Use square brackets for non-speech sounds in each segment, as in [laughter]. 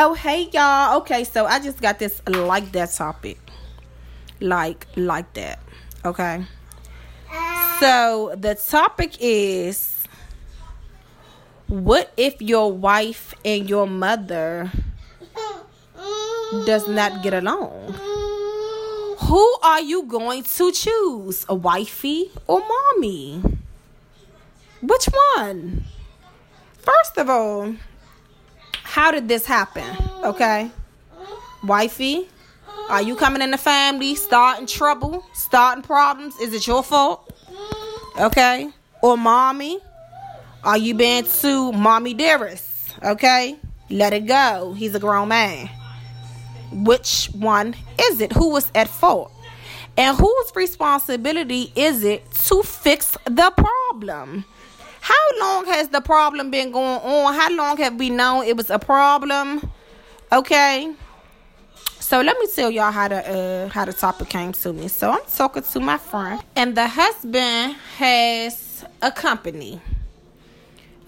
Oh, hey y'all. Okay, so I just got this like that topic. Like, like that. Okay. So the topic is what if your wife and your mother does not get along? Who are you going to choose? A wifey or mommy? Which one? First of all, how did this happen? Okay. Wifey, are you coming in the family, starting trouble, starting problems? Is it your fault? Okay. Or mommy, are you being too mommy dearest? Okay. Let it go. He's a grown man. Which one is it? Who was at fault? And whose responsibility is it to fix the problem? How long has the problem been going on? How long have we known it was a problem? Okay. So let me tell y'all how the uh, how the topic came to me. So I'm talking to my friend, and the husband has a company.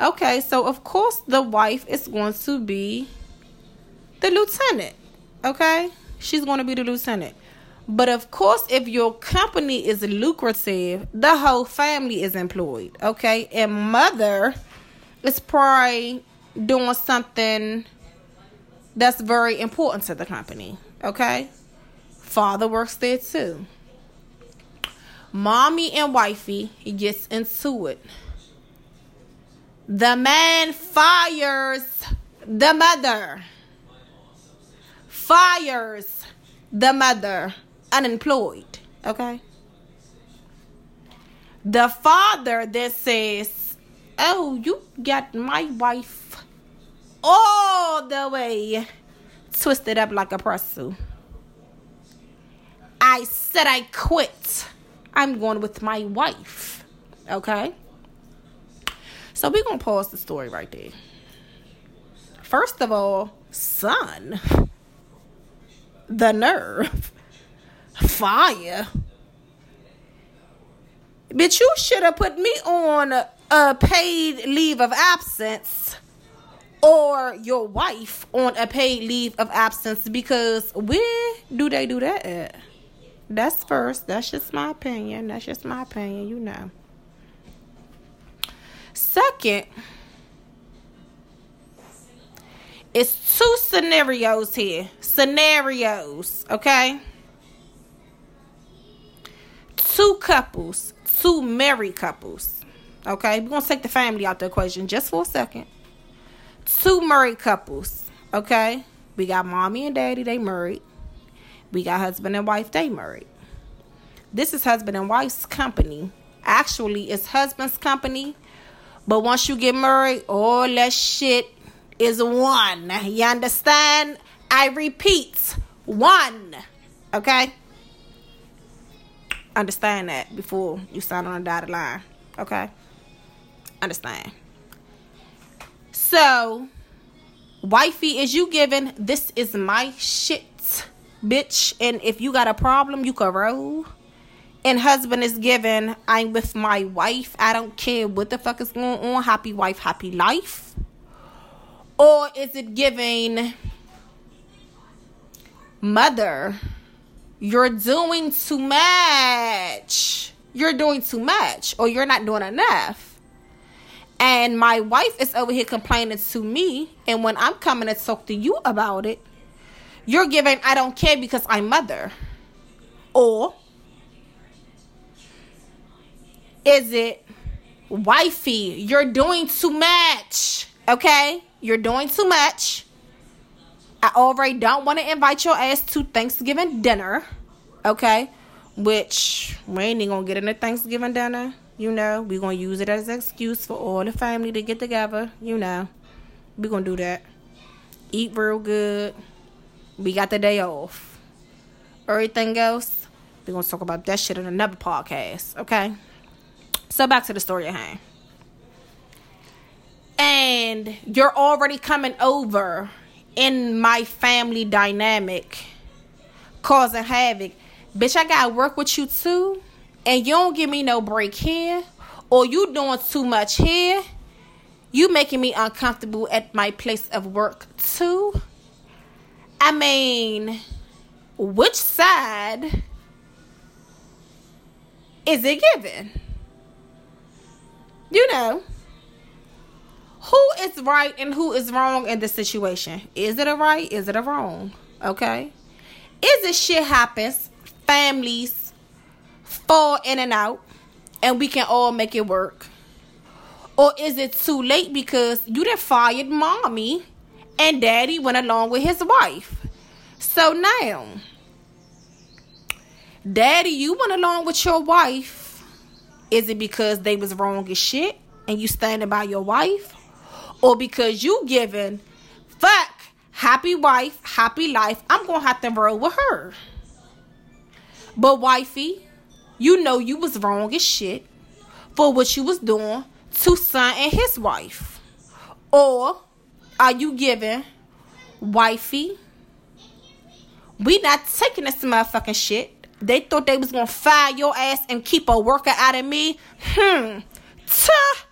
Okay, so of course the wife is going to be the lieutenant. Okay, she's going to be the lieutenant. But of course, if your company is lucrative, the whole family is employed. Okay. And mother is probably doing something that's very important to the company. Okay. Father works there too. Mommy and wifey gets into it. The man fires the mother. Fires the mother unemployed. Okay. The father that says, Oh, you got my wife all the way twisted up like a pretzel. I said I quit. I'm going with my wife. Okay? So we're going to pause the story right there. First of all, son, the nerve fire. Bitch, you should have put me on a, a, paid leave of absence or your wife on a paid leave of absence because where do they do that at? That's first. That's just my opinion. That's just my opinion, you know. Second, it's two scenarios here. Scenarios, okay? Couples, two married couples. Okay, we're gonna take the family out the equation just for a second. Two married couples. Okay, we got mommy and daddy, they married. We got husband and wife, they married. This is husband and wife's company. Actually, it's husband's company. But once you get married, all that shit is one. You understand? I repeat, one. Okay? Understand that before you sign on a dotted line. Okay? Understand. So, wifey, is you giving this is my shit, bitch. And if you got a problem, you can roll. And husband is giving, I'm with my wife. I don't care what the fuck is going on. Happy wife, happy life. Or is it giving mother? You're doing too much. You're doing too much, or you're not doing enough. And my wife is over here complaining to me, and when I'm coming to talk to you about it, you're giving I don't care because I'm mother. Or is it wifey, you're doing too much. Okay? You're doing too much. I already don't want to invite your ass to Thanksgiving dinner. Okay? Which we ain't gonna get into Thanksgiving dinner. You know, we gonna use it as an excuse for all the family to get together. You know, we gonna do that. Eat real good. We got the day off. Everything else, we gonna talk about that shit in another podcast. Okay? So back to the story at. And you're already coming over in my family dynamic, causing havoc. Bitch, I gotta work with you too, and you don't give me no break here, or you doing too much here. You making me uncomfortable at my place of work too. I mean, which side is it given? You know, who is right and who is wrong in this situation? Is it a right? Is it a wrong? Okay. Is it shit happens? Families fall in and out, and we can all make it work. Or is it too late because you done fired mommy and daddy went along with his wife? So now, daddy, you went along with your wife. Is it because they was wrong as shit and you standing by your wife? Or because you giving fuck happy wife, happy life, I'm gonna have to roll with her. But wifey, you know you was wrong as shit for what you was doing to son and his wife? Or are you giving wifey? We not taking this motherfucking shit. They thought they was gonna fire your ass and keep a worker out of me. Hmm. Tuh.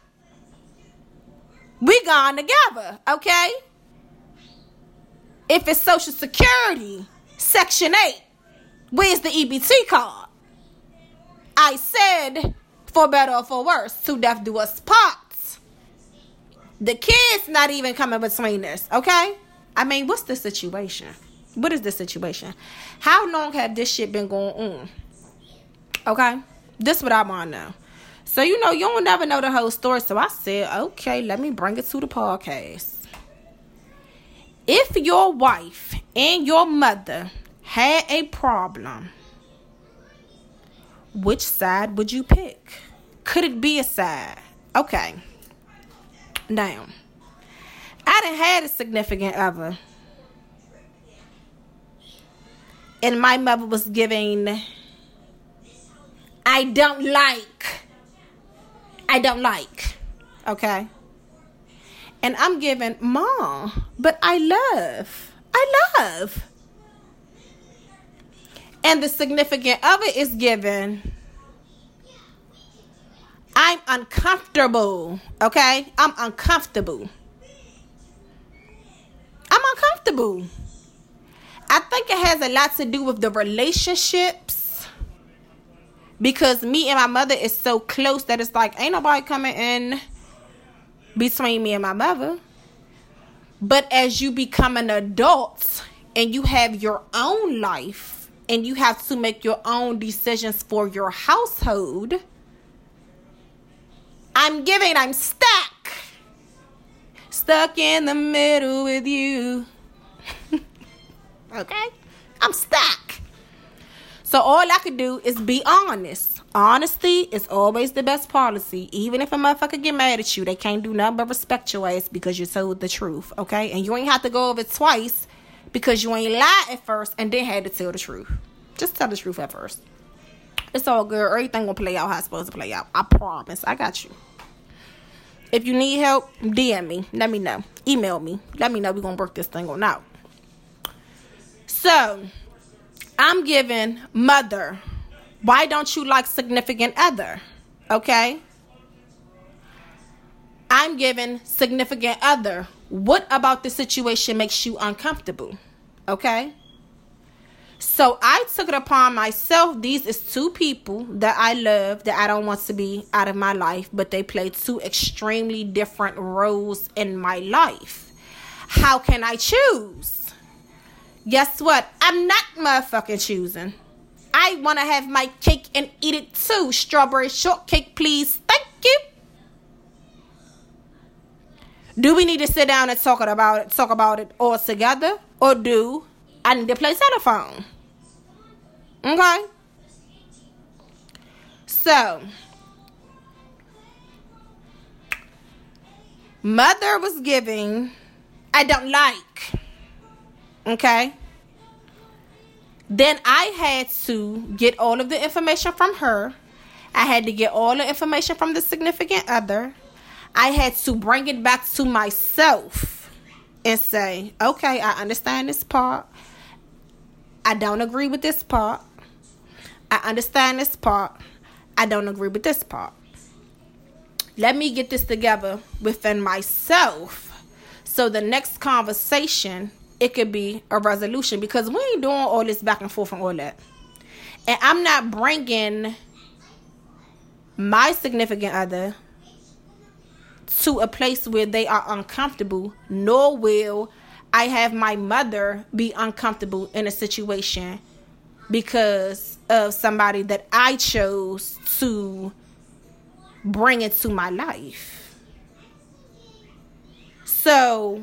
We gone together, okay? If it's Social Security, Section 8, where's the EBT card? I said for better or for worse, to death do us part. The kids not even coming between us, okay? I mean, what's the situation? What is the situation? How long have this shit been going on? Okay? This what I want to know. So, you know, you don't never know the whole story. So I said, okay, let me bring it to the podcast. If your wife and your mother had a problem, which side would you pick? Could it be a side? Okay. Now, I didn't had a significant other. And my mother was giving, I don't like. I don't like. Okay. And I'm giving, Mom, but I love. I love. And the significant of it is given, I'm uncomfortable. Okay? I'm uncomfortable. I'm uncomfortable. I think it has a lot to do with the relationships. Because me and my mother is so close that it's like ain't nobody coming in between me and my mother. But as you become an adult and you have your own life and you have to make your own decisions for your household I'm giving, I'm stuck. Stuck in the middle with you. [laughs] okay? I'm stuck. So all I could do is be honest. Honesty is always the best policy. Even if a motherfucker get mad at you, they can't do nothing but respect your ass because you told the truth. Okay? And you ain't have to go over it twice because you ain't lied at first and then had to tell the truth. Just tell the truth at first. It's all good. Everything will play out how it's supposed to play out. I promise. I got you. If you need help, DM me. Let me know. Email me. Let me know we're gonna work this thing on out. So I'm giving mother. Why don't you like significant other? Okay. I'm giving significant other. What about the situation makes you uncomfortable? Okay. So I took it upon myself. These is two people that I love that I don't want to be out of my life, but they play two extremely different roles in my life. How can I choose? Guess what? I'm not motherfucking choosing. I want to have my cake and eat it too. Strawberry shortcake, please. Thank you. Do we need to sit down and talk about it, talk about it all together, or do I need to play telephone. Okay? So, mother was giving, I don't like. Okay? Then I had to get all of the information from her. I had to get all the information from the significant other. I had to bring it back to myself and say, okay, I understand this part. I don't agree with this part. I understand this part. I don't agree with this part. Let me get this together within myself so the next conversation it could be a resolution because we ain't doing all this back and forth and all that. And I'm not bringing my significant other to a place where they are uncomfortable, nor will I have my mother be uncomfortable in a situation because of somebody that I chose to bring into my life. So,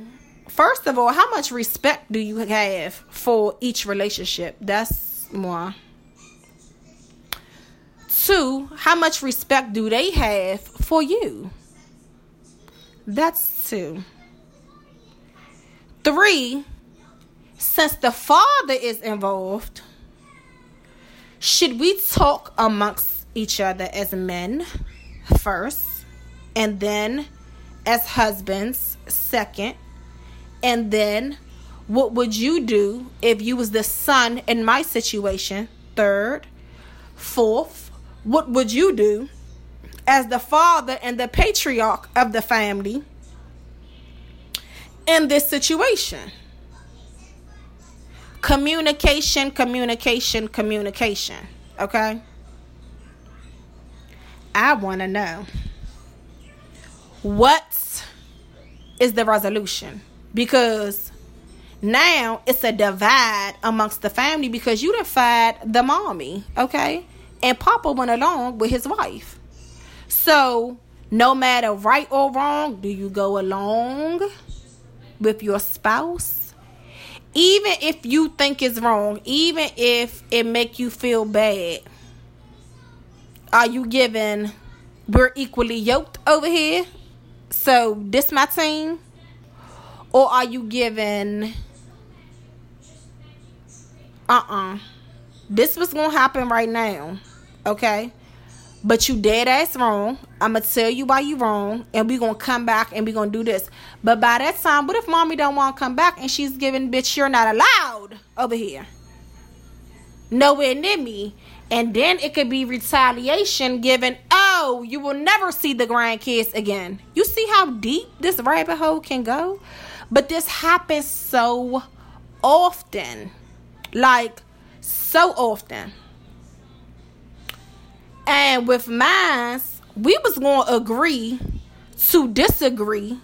first of all, how much respect do you have for each relationship? That's more. Two, how much respect do they have for you? That's two. Three, since the father is involved, should we talk amongst each other as men first, and then as husbands second, and then what would you do if you was the son in my situation third, fourth, what would you do as the father and the patriarch of the family in this situation? Communication, communication, communication. Okay? I want to know what is the resolution? Because now it's a divide amongst the family because you defied the mommy, okay? And Papa went along with his wife. So, no matter right or wrong, do you go along with your spouse? Even if you think it's wrong, even if it make you feel bad, are you giving we're equally yoked over here? So this my team? Or are you giving uh-uh. This was gonna happen right now okay? But you dead ass wrong. I'ma tell you why you wrong, and we gonna come back and we gonna do this. But by that time, what if mommy don't want to come back and she's giving bitch you're not allowed over here, nowhere near me, and then it could be retaliation given. Oh, you will never see the grandkids again. You see how deep this rabbit hole can go, but this happens so often, like so often. And with mine, we was going to agree to disagree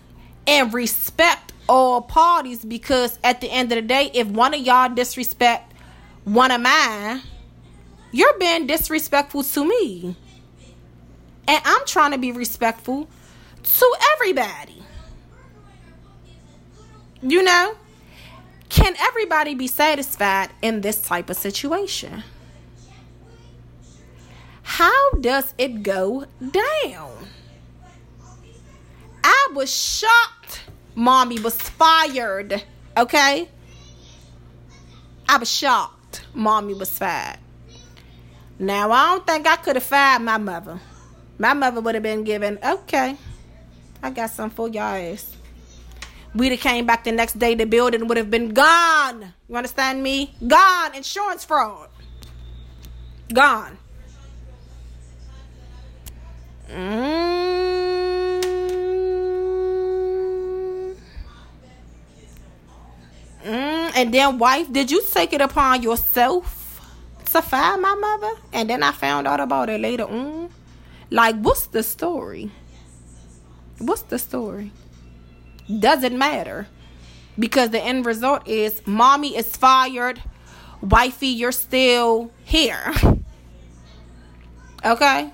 and respect all parties because at the end of the day, if one of y'all disrespect one of mine, you're being disrespectful to me. And I'm trying to be respectful to everybody. You know? Can everybody be satisfied in this type of situation? How does it go down? I was shocked mommy was fired. Okay? I was shocked mommy was fired. Now, I don't think I could have fired my mother. My mother would have been given, okay, I got some for y'all ass. We'd have came back the next day, the building would have been gone. You understand me? Gone. Insurance fraud. Gone. Mm. Mm. And then, wife, did you take it upon yourself to find my mother? And then I found out about it later on. Like, what's the story? What's the story? Doesn't matter. Because the end result is mommy is fired, wifey, you're still here. [laughs] okay?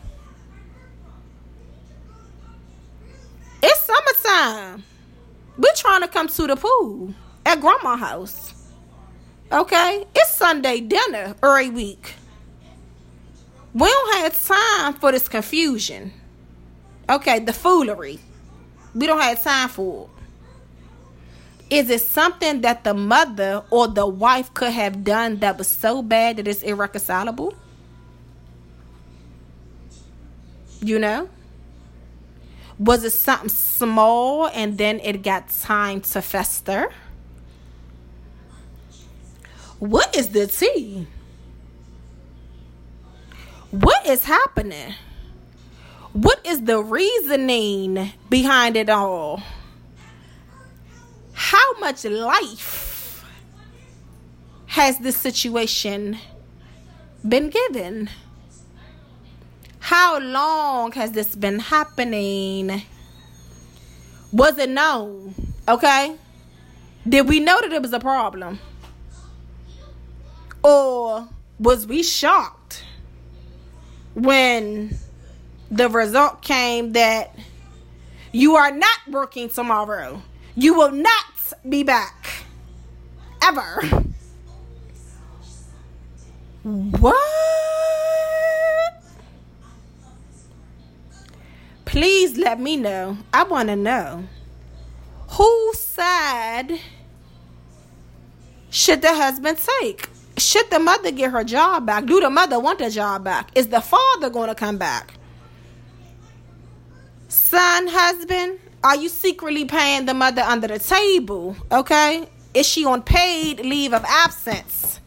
It's summertime. We're trying to come to the pool at grandma's house. Okay? It's Sunday dinner every week. We don't have time for this confusion. Okay, the foolery. We don't have time for it. Is it something that the mother or the wife could have done that was so bad that it's irreconcilable? You know? Was it something small and then it got time to fester? What is the tea? What is happening? What is the reasoning behind it all? How much life has this situation been given? How long has this been happening? Was it known? Okay. Did we know that it was a problem? Or was we shocked when the result came that you are not working tomorrow? You will not be back. Ever. What? Please let me know. I want to know. Whose side should the husband take? Should the mother get her job back? Do the mother want the job back? Is the father going to come back? Son, husband, are you secretly paying the mother under the table? Okay? Is she on paid leave of absence?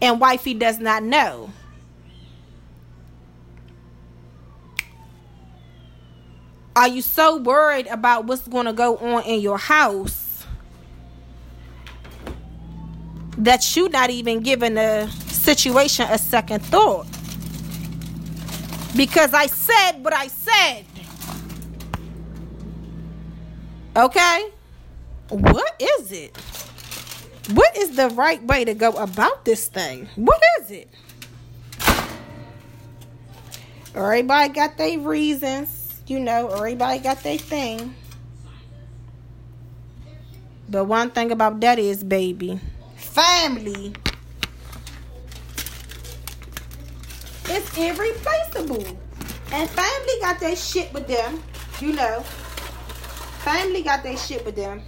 And wifey does not know. Are you so worried about what's going to go on in your house that you're not even giving the situation a second thought? Because I said what I said. Okay? What is it? What is the right way to go about this thing? What is it? Everybody got their reasons you know, everybody got their thing. But one thing about that is, baby, family is irreplaceable. And family got their shit with them, you know. Family got their shit with them.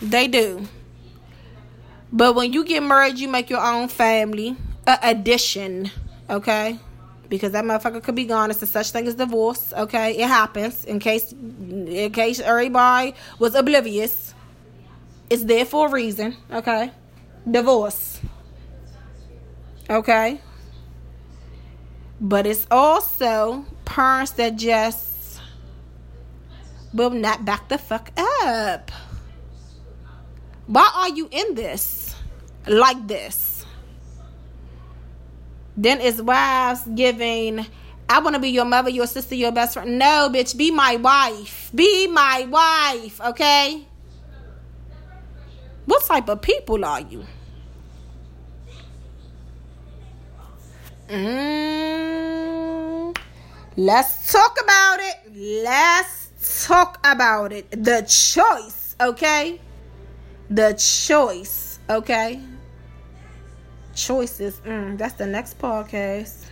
They do. But when you get married, you make your own family. A addition, okay? because that motherfucker could be gone. It's a such thing as divorce. Okay, it happens. In case, in case everybody was oblivious, it's there for a reason. Okay, divorce. Okay, but it's also parents that just will not back the fuck up. Why are you in this like this? Then it's wives giving, I want to be your mother, your sister, your best friend. No, bitch, be my wife. Be my wife, okay? What type of people are you? Mm, let's talk about it. Let's talk about it. The choice, okay? The choice, okay? choices. Mm, that's the next podcast.